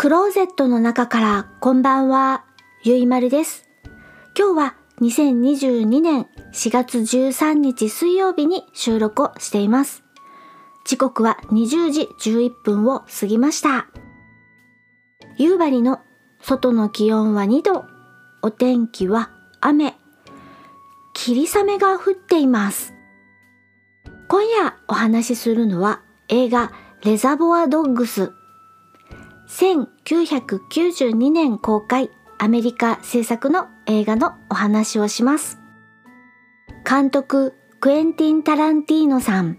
クローゼットの中からこんばんは、ゆいまるです。今日は2022年4月13日水曜日に収録をしています。時刻は20時11分を過ぎました。夕張の外の気温は2度、お天気は雨、霧雨が降っています。今夜お話しするのは映画レザボアドッグス。1992年公開アメリカ制作の映画のお話をします。監督クエンティン・タランティーノさん。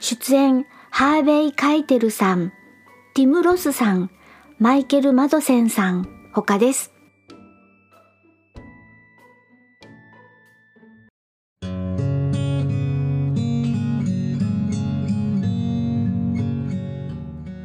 出演ハーベイ・カイテルさん、ティム・ロスさん、マイケル・マドセンさん、他です。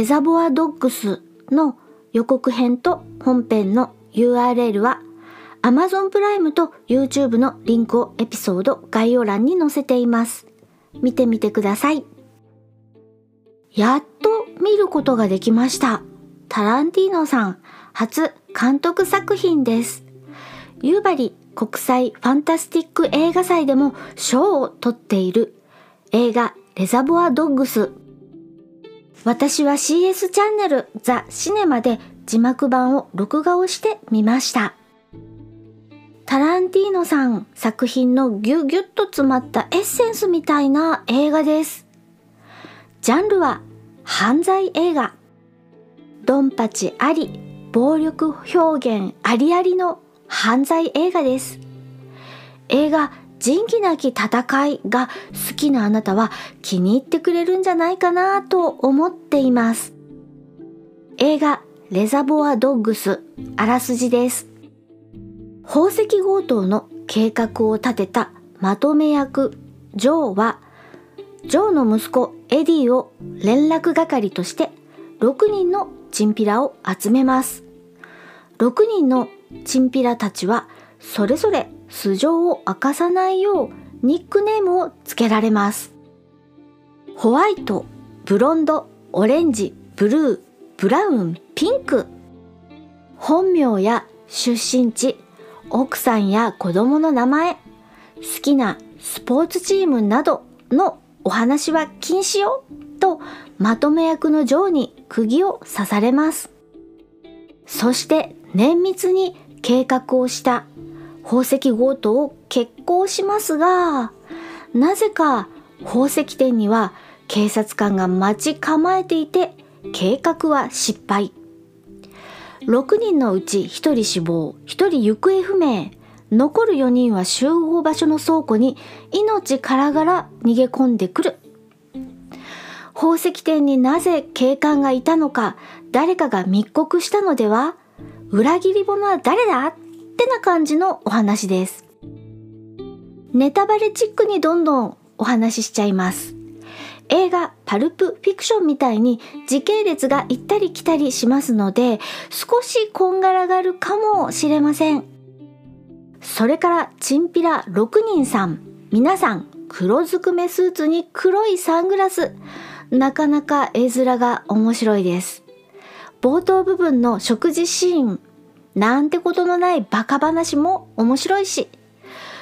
レザボアドッグスの予告編と本編の URL は Amazon プライムと YouTube のリンクをエピソード概要欄に載せています。見てみてください。やっと見ることができました。タランティーノさん初監督作品です。夕張国際ファンタスティック映画祭でも賞を取っている映画レザボアドッグス私は CS チャンネルザ・シネマで字幕版を録画をしてみました。タランティーノさん作品のギュギュッと詰まったエッセンスみたいな映画です。ジャンルは犯罪映画。ドンパチあり、暴力表現ありありの犯罪映画です。映画仁義なき戦いが好きなあなたは気に入ってくれるんじゃないかなと思っています。映画レザボアドッグスあらすじです。宝石強盗の計画を立てたまとめ役ジョーはジョーの息子エディを連絡係として6人のチンピラを集めます。6人のチンピラたちはそれぞれ素性を明かさないようニックネームを付けられます。ホワイト、ブロンド、オレンジ、ブルー、ブラウン、ピンク。本名や出身地、奥さんや子供の名前、好きなスポーツチームなどのお話は禁止よとまとめ役のジョーに釘を刺されます。そして綿密に計画をした宝石強盗を決行しますが、なぜか宝石店には警察官が待ち構えていて計画は失敗。6人のうち1人死亡、1人行方不明。残る4人は集合場所の倉庫に命からがら逃げ込んでくる。宝石店になぜ警官がいたのか、誰かが密告したのでは？裏切り者は誰だ？ってな感じのお話です。ネタバレチックにどんどんお話ししちゃいます。映画パルプフィクションみたいに時系列が行ったり来たりしますので少しこんがらがるかもしれません。それからチンピラ6人さん皆さん黒ずくめスーツに黒いサングラスなかなか絵面が面白いです。冒頭部分の食事シーンなんてことのないバカ話も面白いし。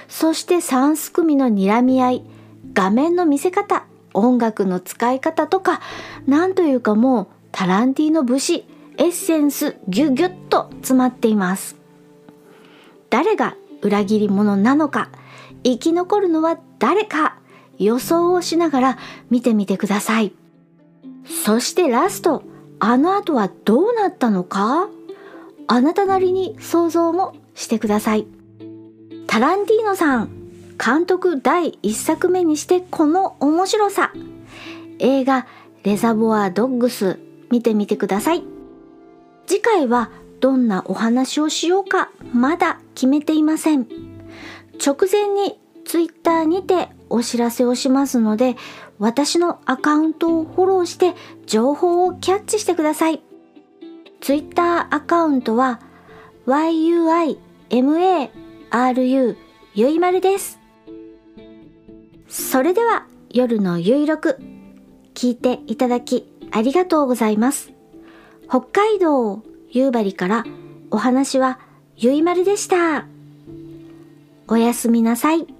そして3すくみの睨み合い画面の見せ方音楽の使い方とかなんというかもうタランティーノ節エッセンスギュギュッと詰まっています。誰が裏切り者なのか生き残るのは誰か予想をしながら見てみてください。そしてラストあの後はどうなったのか？あなたなりに想像もしてくださいタランティーノさん監督第1作目にしてこの面白さ映画レザボアドッグス見てみてください次回はどんなお話をしようかまだ決めていません。直前にツイッターにてお知らせをしますので、私のアカウントをフォローして情報をキャッチしてください。ツイッターアカウントは yuimaru ゆいまるです。それでは夜のゆいろく聞いていただきありがとうございます。北海道夕張からお話はゆいまるでした。おやすみなさい。